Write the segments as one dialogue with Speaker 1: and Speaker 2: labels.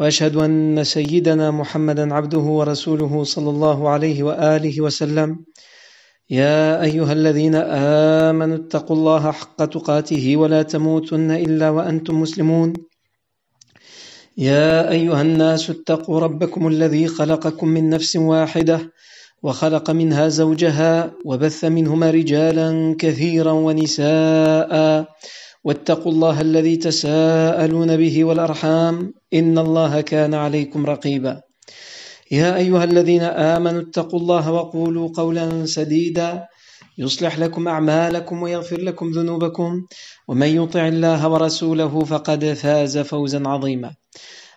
Speaker 1: وأشهد أن سيدنا محمدا عبده ورسوله صلى الله عليه وآله وسلم. يا أيها الذين آمنوا اتقوا الله حق تقاته ولا تموتن إلا وأنتم مسلمون. يا أيها الناس اتقوا ربكم الذي خلقكم من نفس واحدة وخلق منها زوجها وبث منهما رجالا كثيرا ونساء. واتقوا الله الذي تساءلون به والأرحام إن الله كان عليكم رقيبا. يا أيها الذين آمنوا اتقوا الله وقولوا قولا سديدا. يصلح لكم أعمالكم ويغفر لكم ذنوبكم. ومن يطع الله ورسوله فقد فاز فوزا عظيما.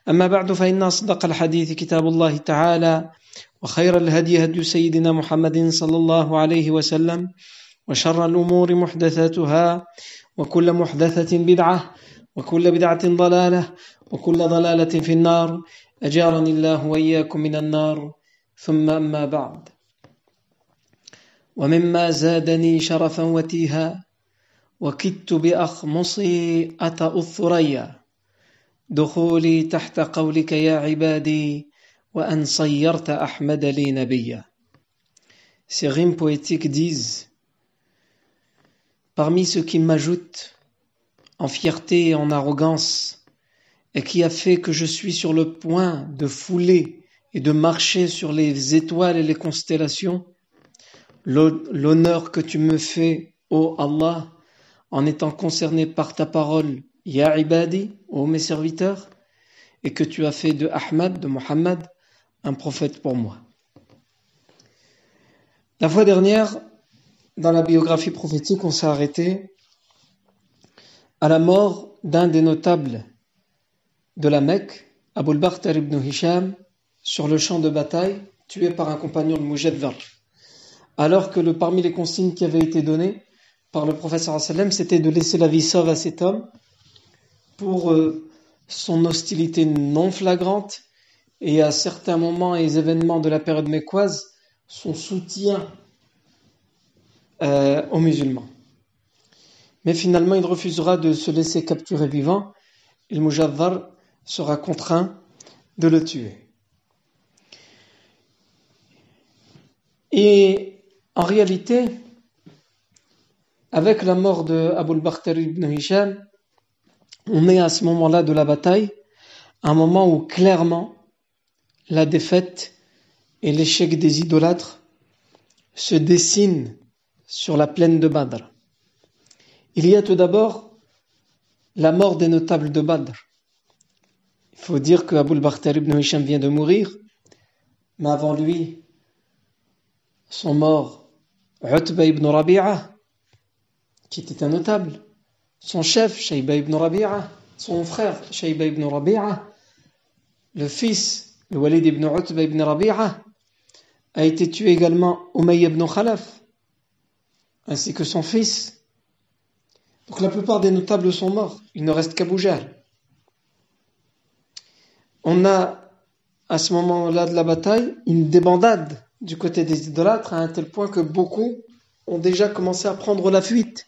Speaker 1: أما بعد فإن أصدق الحديث كتاب الله تعالى وخير الهدي هدي سيدنا محمد صلى الله عليه وسلم وشر الأمور محدثاتها وكل محدثة بدعة وكل بدعة ضلالة وكل ضلالة في النار. أجارني الله وإياكم من النار. ثم أما بعد. ومما زادني شرفا وتيها وكدت بأخمصي أتأ الثريا دخولي تحت قولك يا عبادي وأن صيرت أحمد لي نبيا. Rimes poétiques disent Parmi ceux qui m'ajoutent en fierté et en arrogance, et qui a fait que je suis sur le point de fouler et de marcher sur les étoiles et les constellations, l'honneur que tu me fais, ô Allah, en étant concerné par ta parole, Ya Ibadi, ô mes serviteurs, et que tu as fait de Ahmad, de Muhammad, un prophète pour moi. La fois dernière, dans la biographie prophétique, on s'est arrêté à la mort d'un des notables de la Mecque, Abul Bakhtar ibn Hisham, sur le champ de bataille, tué par un compagnon de Mujaddar. Alors que le, parmi les consignes qui avaient été données par le professeur sallam, c'était de laisser la vie sauve à cet homme pour euh, son hostilité non flagrante et à certains moments et événements de la période mécoise, son soutien euh, aux musulmans. Mais finalement, il refusera de se laisser capturer vivant et le Mujaddar sera contraint de le tuer. Et en réalité, avec la mort de Abu Bakhtar ibn Hisham, on est à ce moment-là de la bataille, un moment où clairement la défaite et l'échec des idolâtres se dessinent sur la plaine de Badr. Il y a tout d'abord la mort des notables de Badr. Il faut dire que Abu Bakhtar ibn Hisham vient de mourir, mais avant lui sont morts Utba ibn Rabi'a, qui était un notable, son chef Shayba ibn Rabi'a, son frère Shayba ibn Rabi'a, le fils, le Walid ibn Utba ibn Rabi'a, a été tué également Umayy ibn Khalaf, ainsi que son fils. Donc la plupart des notables sont morts. Il ne reste qu'Abu Jahl. On a, à ce moment-là de la bataille, une débandade du côté des idolâtres à un tel point que beaucoup ont déjà commencé à prendre la fuite.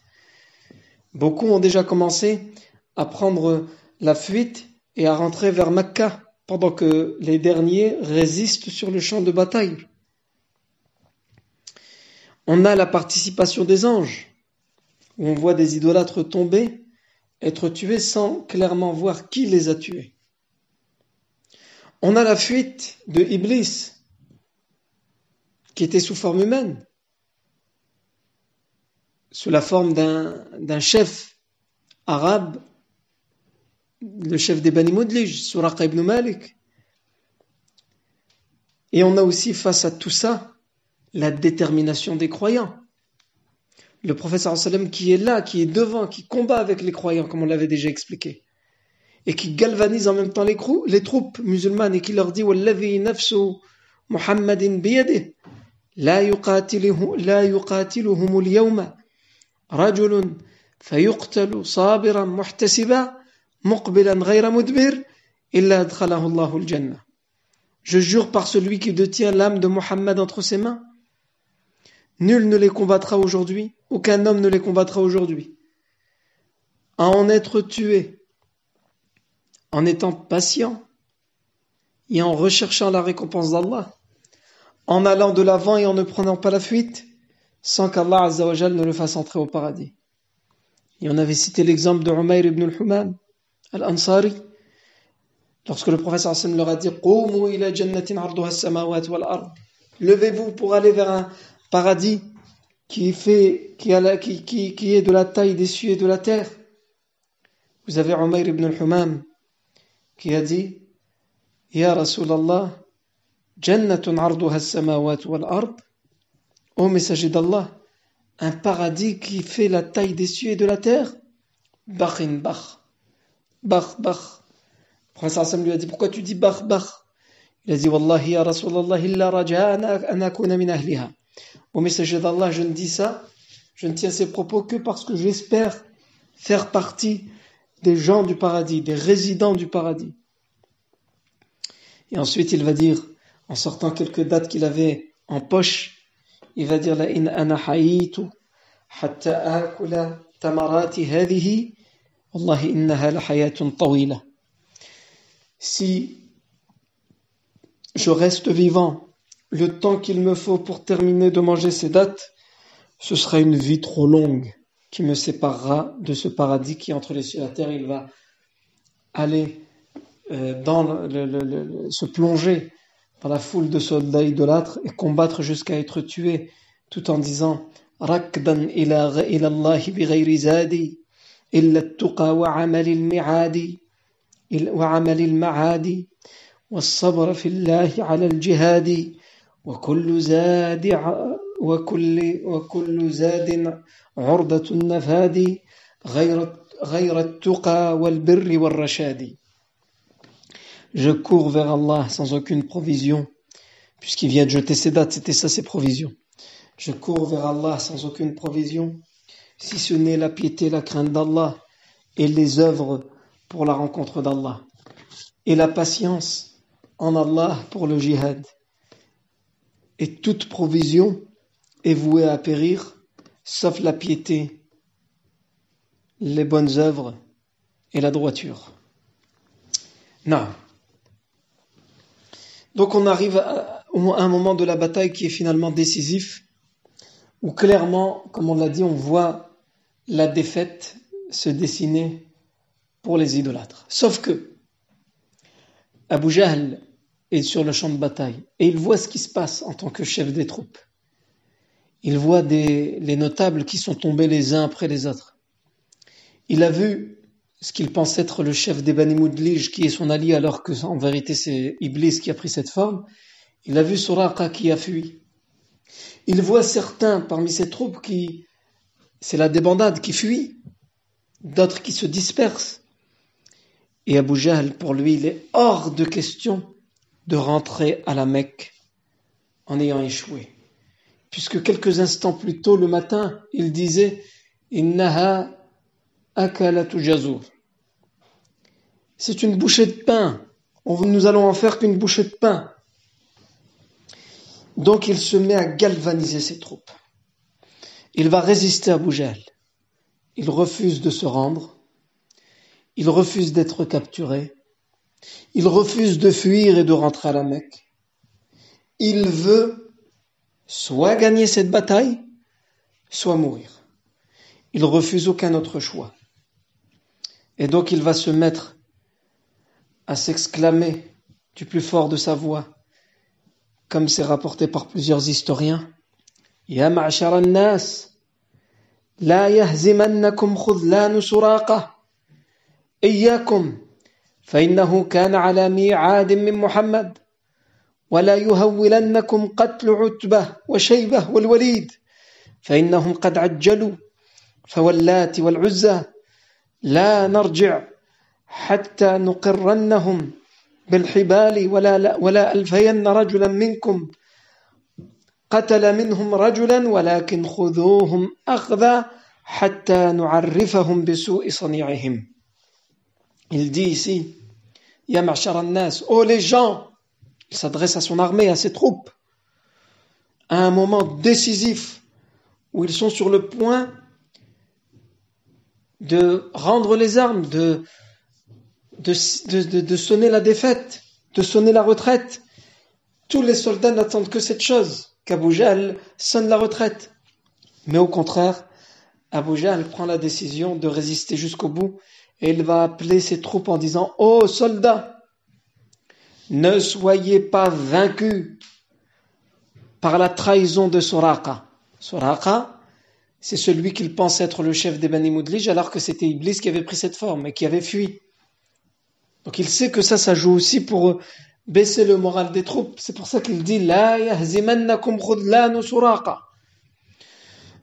Speaker 1: Beaucoup ont déjà commencé à prendre la fuite et à rentrer vers Mecca pendant que les derniers résistent sur le champ de bataille. On a la participation des anges, où on voit des idolâtres tomber, être tués sans clairement voir qui les a tués. On a la fuite de Iblis, qui était sous forme humaine, sous la forme d'un chef arabe, le chef des Bani Mudlij, Suraqa ibn Malik. Et on a aussi face à tout ça la détermination des croyants. Le professeur sallam qui est là, qui est devant, qui combat avec les croyants, comme on l'avait déjà expliqué, et qui galvanise en même temps les, les troupes musulmanes et qui leur dit Wallavi nafsu Muhammadin biyadih, la yuqatiluhum al-yawma rajulun fayuqtalu sabiran muhtasiba muqbilan ghayra mudbir illa adkhalahu Allahu al-jannah. Je jure par celui qui détient l'âme de Mohammed entre ses mains, nul ne les combattra aujourd'hui, aucun homme ne les combattra aujourd'hui. À en être tué, en étant patient et en recherchant la récompense d'Allah, en allant de l'avant et en ne prenant pas la fuite, sans qu'Allah ne le fasse entrer au paradis. Et on avait cité l'exemple de Umayr ibn al-Humam, al-Ansari, Lorsque le prophète sallam leur a dit Levez-vous pour aller vers un paradis qui est, fait, qui, a qui, qui, qui est de la taille des cieux et de la terre. Vous avez Umayr ibn al-Humam qui a dit Ya Rasulallah, Jannatun arduha samawat wal ard. Ô messager d'Allah, un paradis qui fait la taille des cieux et de la terre. Bachin bach. Bach, bach. Le prophète lui a dit Pourquoi tu dis Bach, Bach Il a dit Wallahi ya Rasulallah, illa raja'ana an akuna min ahliha. Au messager d'Allah, je ne dis ça, je ne tiens ces propos que parce que j'espère faire partie des gens du paradis, des résidents du paradis. Et ensuite, il va dire, en sortant quelques dates qu'il avait en poche, il va dire La in ana akula tamarati hadihi, wallahi innaha si je reste vivant le temps qu'il me faut pour terminer de manger ces dates, ce sera une vie trop longue qui me séparera de ce paradis qui est entre les cieux et la terre. Il va aller euh, dans le, se plonger dans la foule de soldats idolâtres et combattre jusqu'à être tué tout en disant Rakdan ila Allah bi zadi illa tuqa wa amal al-mi'adi وعمل المعاد والصبر في الله على الجهاد وكل زاد وكل وكل زاد عرضة النفاد غير غير التقى والبر والرشاد Je cours vers Allah sans aucune provision, puisqu'il vient de jeter ses dates, c'était ça ses provisions. Je cours vers Allah sans aucune provision, si ce n'est la piété, la crainte d'Allah et les œuvres pour la rencontre d'Allah et la patience en Allah pour le jihad. et toute provision est vouée à périr, sauf la piété, les bonnes œuvres et la droiture. Non. Donc on arrive à un moment de la bataille qui est finalement décisif, où clairement, comme on l'a dit, on voit la défaite se dessiner pour les idolâtres. Sauf que Abu Jahl sur le champ de bataille et il voit ce qui se passe en tant que chef des troupes. Il voit des, les notables qui sont tombés les uns après les autres. Il a vu ce qu'il pense être le chef des Bani Moudlij qui est son allié alors que en vérité c'est Iblis qui a pris cette forme. Il a vu Suraqa qui a fui. Il voit certains parmi ses troupes qui, c'est la débandade qui fuit, d'autres qui se dispersent. Et Abu Jahl, pour lui, il est hors de question de rentrer à la Mecque en ayant échoué. Puisque quelques instants plus tôt le matin, il disait Innaha. C'est une bouchée de pain. Nous allons en faire qu'une bouchée de pain. Donc il se met à galvaniser ses troupes. Il va résister à Jahl. Il refuse de se rendre. Il refuse d'être capturé. Il refuse de fuir et de rentrer à la Mecque. Il veut soit gagner cette bataille, soit mourir. Il refuse aucun autre choix. Et donc il va se mettre à s'exclamer du plus fort de sa voix, comme c'est rapporté par plusieurs historiens. Ya ma'shar nas la yahzimannakum khudlan suraqa, فإنه كان على ميعاد من محمد. ولا يهولنكم قتل عتبة وشيبة والوليد. فإنهم قد عجلوا فواللات والعزى. لا نرجع حتى نقرنهم بالحبال ولا, ولا ألفين رجلا منكم. قتل منهم رجلا ولكن خذوهم أخذا حتى نعرفهم بسوء صنيعهم. Il dit ici, Ya nas oh les gens, il s'adresse à son armée, à ses troupes, à un moment décisif où ils sont sur le point de rendre les armes, de sonner la défaite, de sonner la retraite. Tous les soldats n'attendent que cette chose, qu'Abu Jahl sonne la retraite. Mais au contraire, Abu Jahl prend la décision de résister jusqu'au bout et il va appeler ses troupes en disant Ô oh, soldats, ne soyez pas vaincus par la trahison de Soraka. Soraka, c'est celui qu'il pense être le chef des Bani Moudlij alors que c'était Iblis qui avait pris cette forme et qui avait fui. Donc il sait que ça, ça joue aussi pour baisser le moral des troupes. C'est pour ça qu'il dit La yahzimannakum khudlanu Soraka.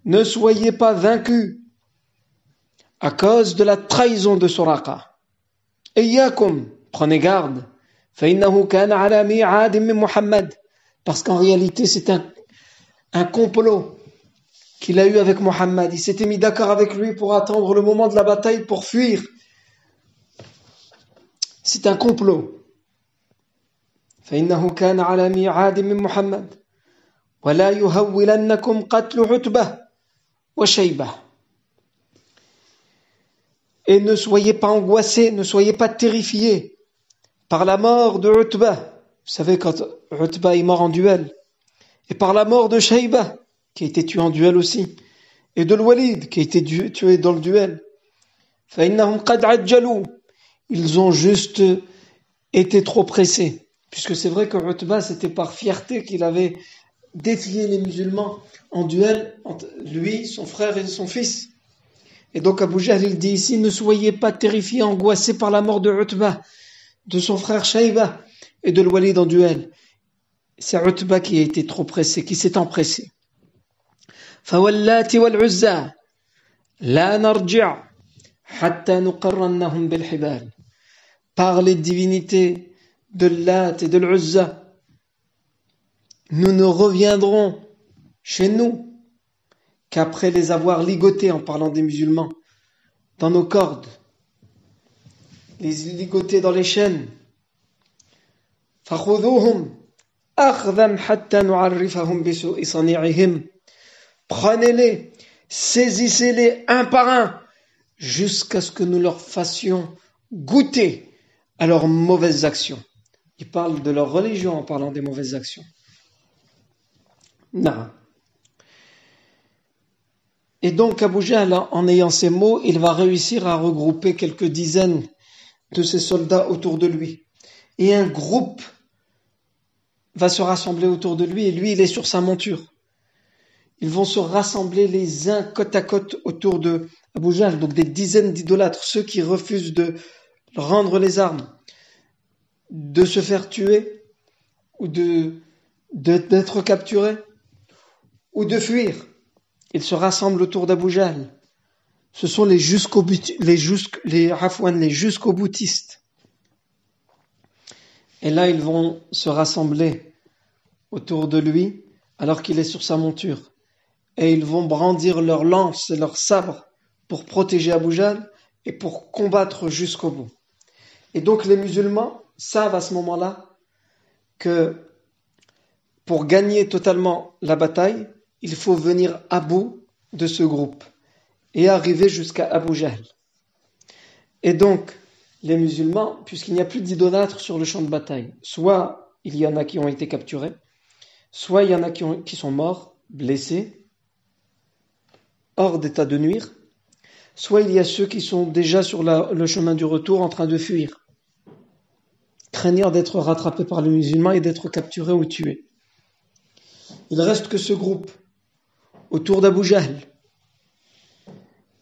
Speaker 1: Ne soyez pas vaincus à cause de la trahison de Suraka. Iyakum, prenez garde. Parce qu'en réalité, c'est un, un complot qu'il a eu avec Muhammad. Il s'était mis d'accord avec lui pour attendre le moment de la bataille pour fuir. C'est un complot. فإنه كان على ميعاد من محمد ولا يهولنكم قتل عتبة وشيبة et ne soyez pas angoissés, ne soyez pas terrifiés par la mort de Utbah. Vous savez, quand Utbah est mort en duel, et par la mort de Shayba, qui a été tué en duel aussi, et de Walid, qui a été tué dans le duel. Ils ont juste été trop pressés. Puisque c'est vrai que Utbah, c'était par fierté qu'il avait défié les musulmans en duel entre lui, son frère et son fils. Et donc Abu Jahl il dit ici, ne soyez pas terrifiés, angoissés par la mort de Utbah, de son frère Shayba et de l'Walid en duel. C'est Utbah qui a été trop pressé, qui s'est empressé. فواللات والعزى لا نرجع حتى نقرنهم بالحبال par les divinités de Lat et de l'Uzza nous ne reviendrons chez nous qu'après les avoir ligotés en parlant des musulmans dans nos cordes, les ligoter dans les chaînes. Prenez-les, saisissez-les un par un, jusqu'à ce que nous leur fassions goûter à leurs mauvaises actions. Il parle de leur religion en parlant des mauvaises actions. Non. Et donc Abu en ayant ces mots, il va réussir à regrouper quelques dizaines de ses soldats autour de lui. Et un groupe va se rassembler autour de lui et lui, il est sur sa monture. Ils vont se rassembler les uns côte à côte autour de Abu donc des dizaines d'idolâtres, ceux qui refusent de rendre les armes, de se faire tuer ou de d'être capturés ou de fuir. Ils se rassemblent autour d'Abu Jahl. Ce sont les jusqu'au les jusqu les les jusqu'au boutistes. Et là, ils vont se rassembler autour de lui alors qu'il est sur sa monture. Et ils vont brandir leurs lances et leurs sabres pour protéger Abu Jahl et pour combattre jusqu'au bout. Et donc les musulmans savent à ce moment-là que pour gagner totalement la bataille, il faut venir à bout de ce groupe et arriver jusqu'à Abu Jahl. Et donc, les musulmans, puisqu'il n'y a plus d'idolâtres sur le champ de bataille, soit il y en a qui ont été capturés, soit il y en a qui, qui sont morts, blessés, hors d'état de nuire, soit il y a ceux qui sont déjà sur le chemin du retour en train de fuir, craignant d'être rattrapés par les musulmans et d'être capturés ou tués. Il reste que ce groupe autour d'Abu Jahl.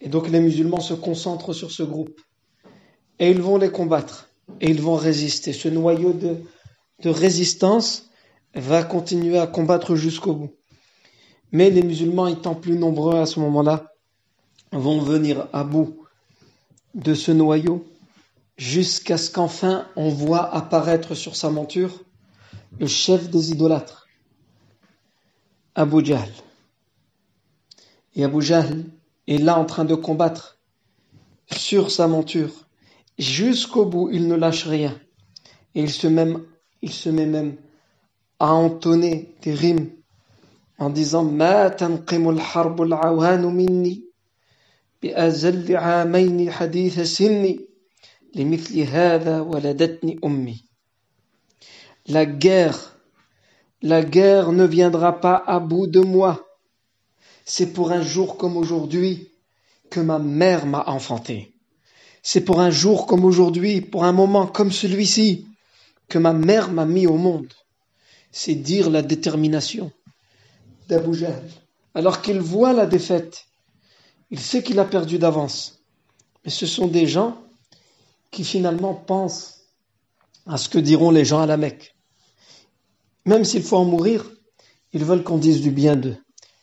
Speaker 1: Et donc les musulmans se concentrent sur ce groupe. Et ils vont les combattre. Et ils vont résister. Ce noyau de, résistance va continuer à combattre jusqu'au bout. Mais les musulmans, étant plus nombreux à ce moment-là, vont venir à bout de ce noyau jusqu'à ce qu'enfin on voit apparaître sur sa monture le chef des idolâtres Abu Jahl Et Abu Jahl est là en train de combattre sur sa monture. Jusqu'au bout, il ne lâche rien. Et il se, même, il se met même à entonner des rimes en disant ما تنقم الحرب العوان مني بأزل عامين حديث سني لمثل هذا ولدتني أمي La guerre, la guerre ne viendra pas à bout de moi. C'est pour un jour comme aujourd'hui que ma mère m'a enfanté. C'est pour un jour comme aujourd'hui, pour un moment comme celui-ci, que ma mère m'a mis au monde. C'est dire la détermination d'Abu Jahl. Alors qu'il voit la défaite, il sait qu'il a perdu d'avance. Mais ce sont des gens qui finalement pensent à ce que diront les gens à la Mecque. Même s'il faut en mourir, ils veulent qu'on dise du bien d'eux.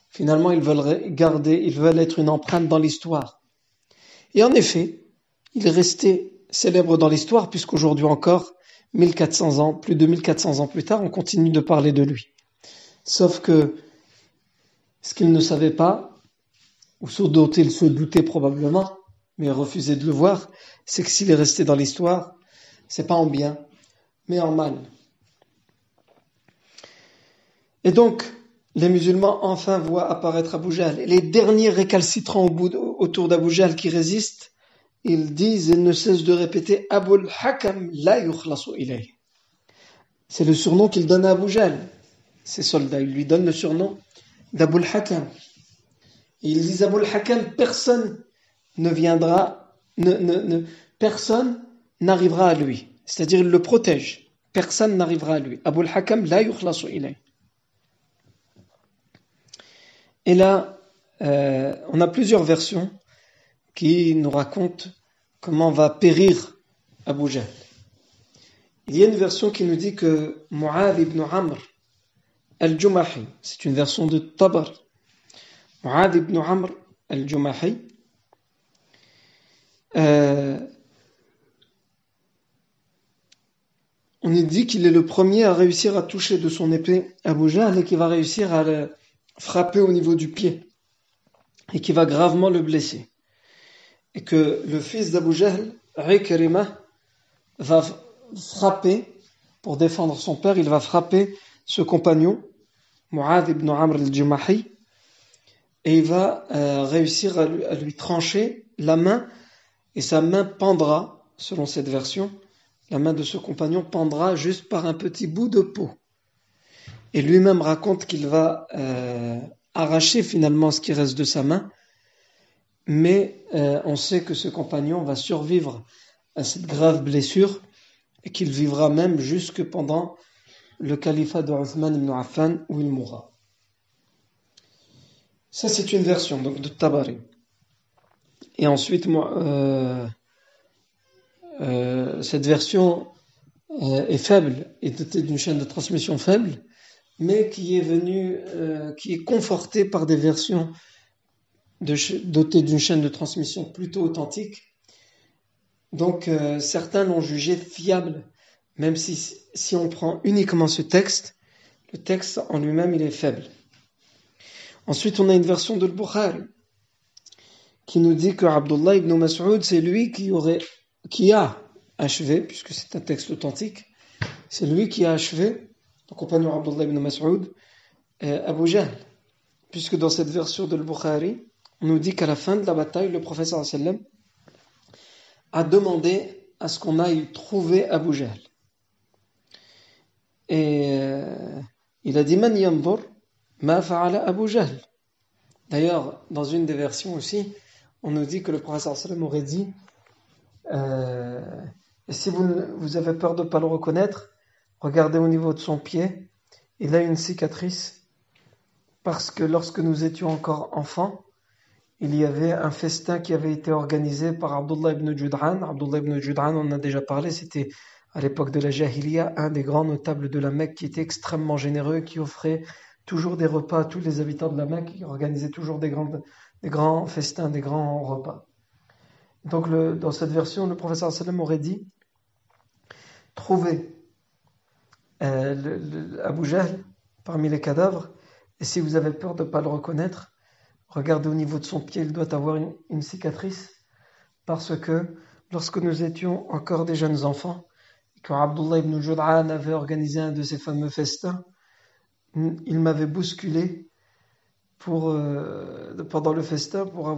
Speaker 1: Finalement, ils veulent garder, ils veulent être une empreinte dans l'histoire. Et en effet, il est resté célèbre dans l'histoire puisqu'aujourd'hui encore, 1400 ans, plus de 1400 ans plus tard, on continue de parler de lui. Sauf que ce qu'il ne savait pas, ou ce dont il se doutait probablement, mais refusait de le voir, c'est que s'il est resté dans l'histoire, c'est pas en bien, mais en mal. Et donc, les musulmans enfin voient apparaître Abu Jahl. Et les derniers récalcitrants autour d'Abu Jahl qui résistent, ils disent et ne cessent de répéter Abul Hakam la yukhlasu ilayh. C'est le surnom qu'il donne à Abu Jahl. Ces soldats, lui donnent le surnom d'Abul Hakam. Ils disent Abul Hakam, personne ne viendra, ne, ne, personne n'arrivera à lui. C'est-à-dire, il le protège. Personne n'arrivera à lui. Abul Hakam la yukhlasu ilayh. Et là, euh, on a plusieurs versions qui nous racontent comment va périr Abu Jahl. Il y a une version qui nous dit que Mu'adh ibn Amr al-Jumahi, c'est une version de Tabar, Mu'adh ibn Amr al-Jumahi, euh, on nous dit qu'il est le premier à réussir à toucher de son épée Abu Jahl et qu'il va réussir à le, frappé au niveau du pied et qui va gravement le blesser. Et que le fils d'Abu Jahl, Rikrima, va frapper pour défendre son père, il va frapper ce compagnon, Mu'adh ibn Amr al-Jumahi, et il va euh, réussir à lui, trancher la main, et sa main pendra, selon cette version, la main de ce compagnon pendra juste par un petit bout de peau. Et lui-même raconte qu'il va euh, arracher finalement ce qui reste de sa main, mais euh, on sait que ce compagnon va survivre à cette grave blessure et qu'il vivra même jusque pendant le califat de Uthman ibn Affan où il mourra. Ça c'est une version donc de Tabari. Et ensuite, moi, euh, cette version est faible, est dotée d'une chaîne de transmission faible, mais qui est venu, euh, qui est conforté par des versions dotées d'une chaîne de transmission plutôt authentique. Donc euh, certains l'ont jugé fiable, même si, si on prend uniquement ce texte, le texte en lui-même il est faible. Ensuite, on a une version de Bukhari qui nous dit que Abdullah ibn Mas'ud, c'est lui qui aurait, qui a achevé, puisque c'est un texte authentique, c'est lui qui a achevé le compagnon Abdullah ibn Mas'ud, Abu Jahl. Puisque dans cette version de Bukhari, on nous dit qu'à la fin de la bataille, le professeur sallam a demandé à ce qu'on aille trouver Abu Jahl. Et euh, il a dit Man ma fa'ala Abu Jahl. D'ailleurs, dans une des versions aussi, on nous dit que le professeur sallam aurait dit euh, si vous, vous avez peur de ne pas le reconnaître, Regardez au niveau de son pied, il a une cicatrice parce que lorsque nous étions encore enfants, il y avait un festin qui avait été organisé par Abdullah ibn Jud'an. Abdullah ibn Jud'an, on en a déjà parlé, c'était à l'époque de la Jahiliya, un des grands notables de la Mecque qui était extrêmement généreux, qui offrait toujours des repas à tous les habitants de la Mecque, qui organisait toujours des, grands festins, des grands repas. Donc dans cette version, le professeur sallam aurait dit, trouvez euh, Abu parmi les cadavres Et si vous avez peur de ne pas le reconnaître, regardez au niveau de son pied, il doit avoir une, cicatrice. Parce que lorsque nous étions encore des jeunes enfants, et quand Abdullah ibn Jud'an avait organisé un de ces fameux festins, il m'avait bousculé euh, pendant le festin pour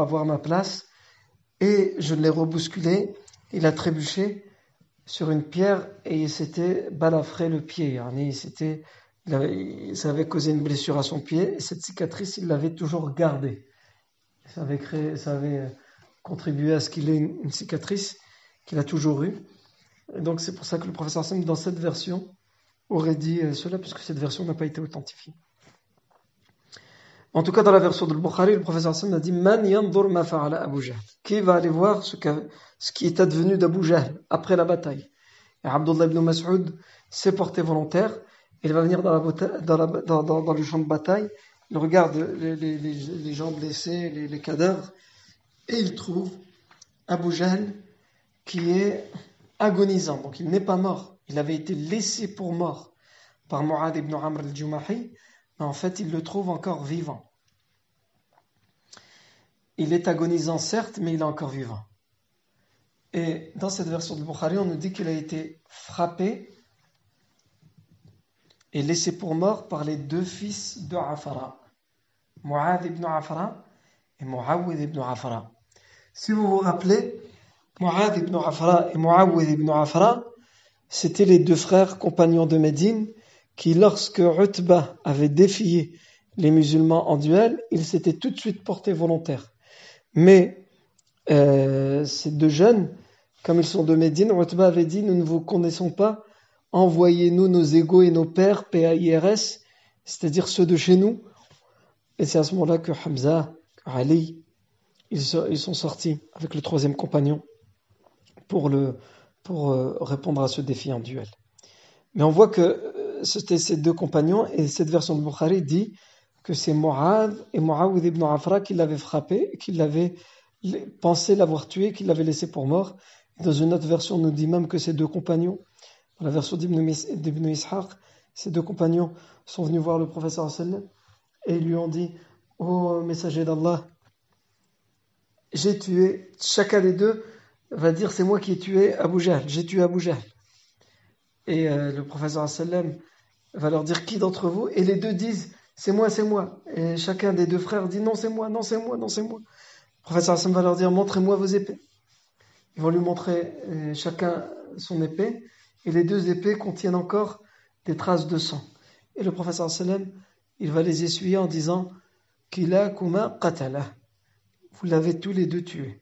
Speaker 1: avoir ma place. Et je l'ai rebousculé, il a trébuché sur une pierre et il s'était balafré le pied. C'était, ça avait causé une blessure à son pied et cette cicatrice, il l'avait toujours gardée. Ça avait, créé, ça avait contribué à ce qu'il ait une, cicatrice qu'il a toujours eue. Et donc c'est pour ça que le professeur Sam, dans cette version, aurait dit euh, cela, puisque cette version n'a pas été authentifiée. En tout cas, dans la version de Bukhari, le professeur Hassan a dit Man ma fa'ala Abu Jahl Qui va aller voir ce, qui est advenu d'Abu Jahl après la bataille? Et Abdullah ibn Mas'ud s'est porté volontaire. Il va venir dans, le champ de bataille. Il regarde les, gens blessés, les, les, cadavres, et il trouve Abu Jahl qui est agonisant. Donc il n'est pas mort. Il avait été laissé pour mort par Mu'ad ibn Amr al-Jumahi en fait, il le trouve encore vivant. Il est agonisant, certes, mais il est encore vivant. Et dans cette version de Bukhari, on nous dit qu'il a été frappé et laissé pour mort par les deux fils de Afara, Mu'ad ibn Afara et Mu'awid ibn Afara. Si vous vous rappelez, Mu'ad ibn Afara et Mu'awid ibn Afara, c'étaient les deux frères compagnons de Médine qui, lorsque Utbah avait défié les musulmans en duel, il s'était tout de suite porté volontaire. Mais euh, ces deux jeunes, comme ils sont de Médine, Utbah avait dit Nous ne vous connaissons pas, envoyez-nous nos égaux et nos pères, PAIRS, c'est-à-dire ceux de chez nous. Et c'est à ce moment-là que Hamza, Ali, ils sont, sortis avec le troisième compagnon pour euh, répondre à ce défi en duel. Mais on voit que c'était ces deux compagnons, et cette version de Bukhari dit que c'est Mu'adh et Mu'awid ibn Afra qui l'avaient frappé, qui l'avaient pensé l'avoir tué, qui l'avaient laissé pour mort. Dans une autre version, on nous dit même que ces deux compagnons, dans la version d'Ibn Ishaq, ces deux compagnons sont venus voir le professeur et lui ont dit Ô messager d'Allah, j'ai tué, chacun des deux va dire c'est moi qui ai tué Abu Jahl, j'ai tué Abu Jahl. Et euh, le professeur sallam va leur dire qui d'entre vous? Et les deux disent c'est moi, c'est moi. Et chacun des deux frères dit non, c'est moi, non, c'est moi, non, c'est moi. Le professeur Hassan va leur dire montrez-moi vos épées. Ils vont lui montrer euh, chacun son épée et les deux épées contiennent encore des traces de sang. Et le professeur sallam, il va les essuyer en disant Kila kuma qatala. Vous l'avez tous les deux tué.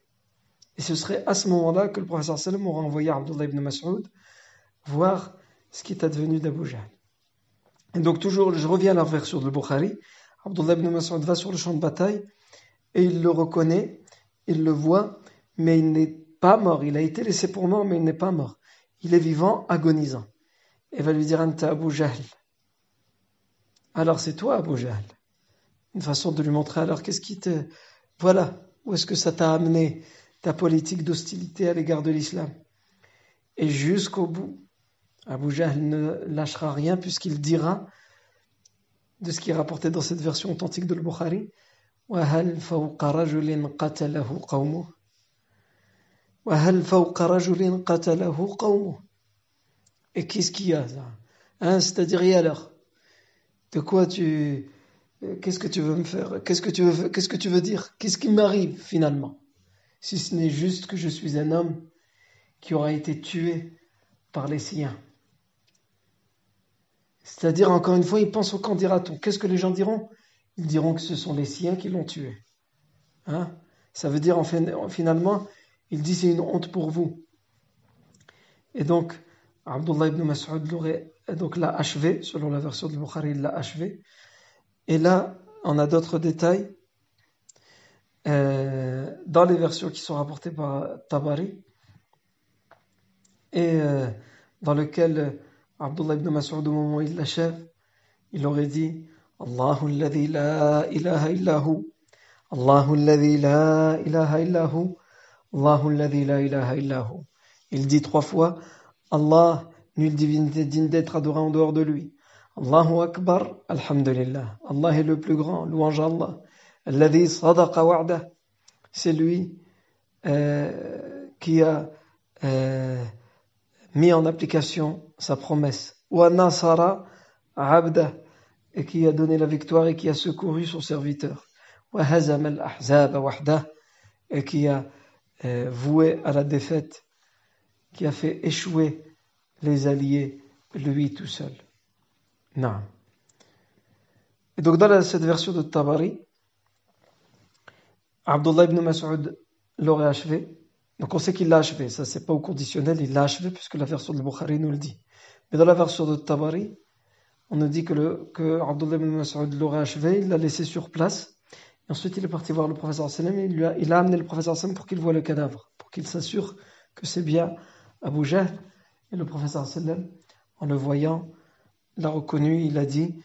Speaker 1: Et ce serait à ce moment-là que le professeur sallam aura envoyé Abdullah ibn Mas'ud voir ce qui est advenu d'Abu Jahl. Et donc toujours, je reviens à la version de Bukhari. Abdullah ibn Mas'ud va sur le champ de bataille et il le reconnaît, il le voit, mais il n'est pas mort. Il a été laissé pour mort, mais il n'est pas mort. Il est vivant, agonisant. Et va lui dire Anta Abu Jahl. Alors c'est toi Abu Jahl. Une façon de lui montrer alors qu'est-ce qui te. Voilà, où est-ce que ça t'a amené ta politique d'hostilité à l'égard de l'islam? Et jusqu'au bout, Abu Jahl ne lâchera rien puisqu'il dira de ce qui est rapporté dans cette version authentique de Bukhari Et qu'est-ce qu'il y a hein, C'est-à-dire, et alors? De quoi tu. Qu'est-ce que tu veux me faire? Qu'est-ce que tu veux, qu'est-ce que tu veux dire? Qu'est-ce qui m'arrive finalement? Si ce n'est juste que je suis un homme qui aura été tué par les siens. C'est-à-dire, encore une fois, ils pensent au camp dira-t-on. Qu'est-ce que les gens diront? Ils diront que ce sont les siens qui l'ont tué. Hein? Ça veut dire, en finalement, il dit c'est une honte pour vous. Et donc, Abdullah ibn Mas'ud donc l'a achevé, selon la version de Bukhari, il l'a achevé. Et là, on a d'autres détails euh, dans les versions qui sont rapportées par Tabari et euh, dans lesquelles Abdullah ibn Mas'ud, au moment où il l'achève, il aurait dit Allahu alladhi la ilaha illahu, Allahu alladhi la ilaha illahu, Allahu alladhi la ilaha illahu. Il dit trois fois Allah, nulle divinité digne d'être adorée en dehors de lui. Allahu Akbar, Alhamdulillah. Allah est le plus grand, louange à Allah. Alladhi sadaqa wa'dah. C'est lui euh, qui a euh, mis en application sa promesse. Wa nasara abda. Et qui a donné la victoire et qui a secouru son serviteur. Wa hazam al-ahzab. Et qui a euh, voué à la défaite, qui a fait échouer les alliés, lui tout seul. Non. Et donc dans cette version de Tabari, Abdullah ibn Mas'ud l'aurait achevé. Donc on sait qu'il l'a achevé, ça c'est pas au conditionnel, il l'a achevé puisque la version de Bukhari nous le dit. Mais dans la version de Tabari, on nous dit que, que Abdullah ibn Mas'ud l'aurait achevé, il l'a laissé sur place. Et ensuite il est parti voir le professeur sallam et il, a, il a amené le professeur sallam pour qu'il voie le cadavre, pour qu'il s'assure que c'est bien Abu Jahl. Et le professeur sallam, en le voyant, l'a reconnu, il a dit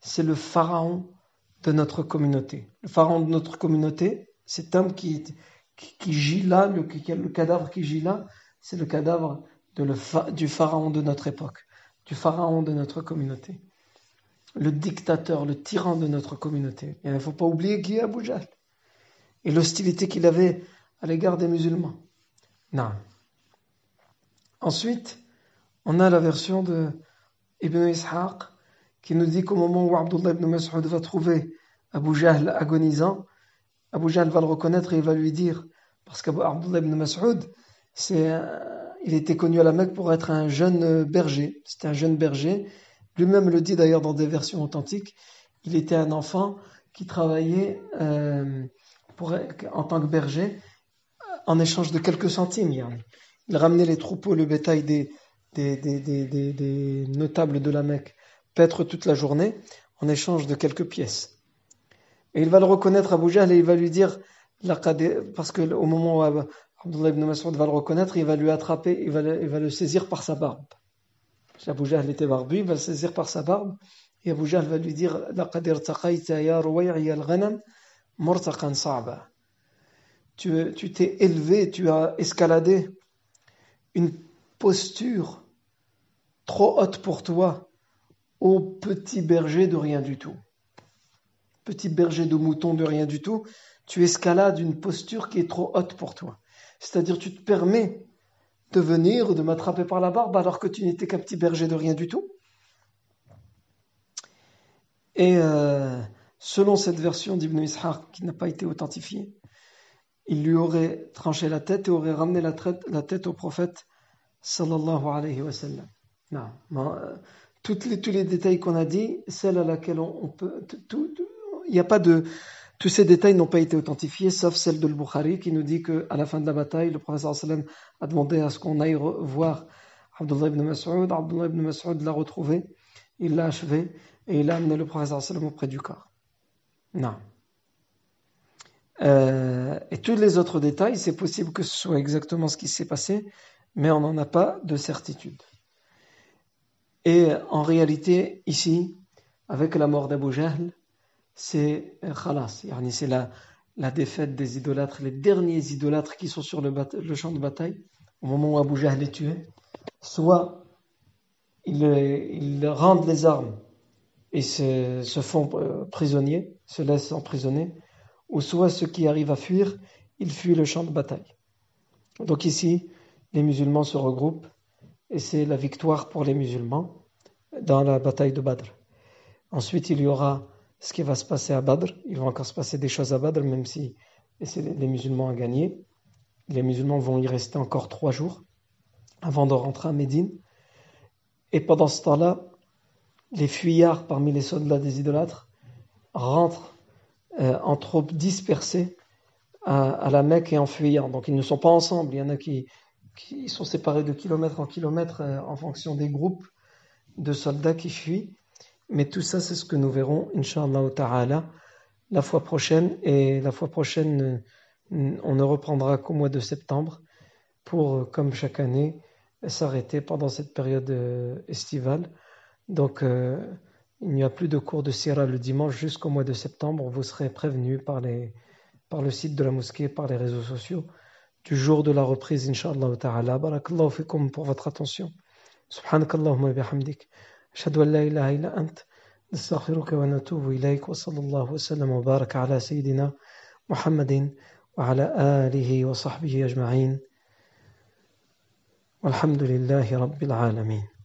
Speaker 1: C'est le pharaon de notre communauté. Le pharaon de notre communauté, cet homme qui, qui, gît là, le, cadavre qui gît là, c'est le cadavre du pharaon de notre époque, du pharaon de notre communauté. Le dictateur, le tyran de notre communauté. il ne faut pas oublier qui est Abu Jahl. Et l'hostilité qu'il avait à l'égard des musulmans. Non. Ensuite, on a la version de Ibn Ishaq qui nous dit qu'au moment où Abdullah ibn Mas'ud va trouver Abu Jahl agonisant, Abu Jahl va le reconnaître et il va lui dire, parce qu'Abdullah ibn Mas'ud, il était connu à la Mecque pour être un jeune berger. C'était un jeune berger. Lui-même le dit d'ailleurs dans des versions authentiques. Il était un enfant qui travaillait euh, en tant que berger en échange de quelques centimes. Il ramenait les troupeaux, le bétail des, des, notables de la Mecque paître toute la journée en échange de quelques pièces. Et il va le reconnaître à Jahl et il va lui dire, parce qu'au moment où Abdullah ibn Mas'ud va le reconnaître, il va lui attraper, il va le, il va le saisir par sa barbe. Abu Jahl était barbu, il va le saisir par sa barbe, et Abu Jahl va lui dire, tu t'es élevé, tu as escaladé une posture trop haute pour toi, ô petit berger de rien du tout. Petit berger de mouton de rien du tout, tu escalades une posture qui est trop haute pour toi. C'est-à-dire tu te permets de venir, de m'attraper par la barbe alors que tu n'étais qu'un petit berger de rien du tout. Et euh, selon cette version d'Ibn Ishaq qui n'a pas été authentifiée, il lui aurait tranché la tête et aurait ramené la tête au prophète sallallahu alayhi wa sallam. Non, euh, les, tous les détails qu'on a dit, celle à laquelle on, peut, il n'y a pas de, tous ces détails n'ont pas été authentifiés, sauf celle de Bukhari qui nous dit que à la fin de la bataille, le sallam a demandé à ce qu'on aille voir Abdullah ibn Mas'ud. Abdullah ibn Mas'ud l'a retrouvé, il l'a achevé et il a amené le sallam auprès du corps. Non. Euh, et tous les autres détails, c'est possible que ce soit exactement ce qui s'est passé, mais on n'en a pas de certitude. Et en réalité, ici, avec la mort d'Abu Jahl, c'est khalas, c'est la, défaite des idolâtres, les derniers idolâtres qui sont sur le, champ de bataille, au moment où Abu Jahl est tué, soit ils, ils rendent les armes et se, se font euh, prisonniers, se laissent emprisonner, ou soit ceux qui arrivent à fuir, ils fuient le champ de bataille. Donc ici, les musulmans se regroupent et c'est la victoire pour les musulmans dans la bataille de Badr. Ensuite, il y aura ce qui va se passer à Badr. Il va encore se passer des choses à Badr, même si les musulmans ont gagné. Les musulmans vont y rester encore trois jours avant de rentrer à Médine. Et pendant ce temps-là, les fuyards parmi les soldats des idolâtres rentrent euh, en troupes dispersées à, la Mecque et en fuyant. Donc ils ne sont pas ensemble. Il y en a qui, qui sont séparés de kilomètre en kilomètre euh, en fonction des groupes de soldats qui fuient. Mais tout ça, c'est ce que nous verrons, Inch'Allah ta'ala, la fois prochaine. Et la fois prochaine, on ne reprendra qu'au mois de septembre pour, comme chaque année, s'arrêter pendant cette période euh, estivale. Donc, euh, il n'y a plus de cours de Sierra le dimanche jusqu'au mois de septembre. Vous serez prévenus par, les, par le site de la mosquée, par les réseaux sociaux du jour de la reprise, Inch'Allah ta'ala. Barakallahu fikum pour votre attention. سبحانك اللهم وبحمدك أشهد أن لا إله إلا أنت نستغفرك ونتوب إليك وصلى الله وسلم وبارك على سيدنا محمد وعلى آله وصحبه أجمعين والحمد لله رب العالمين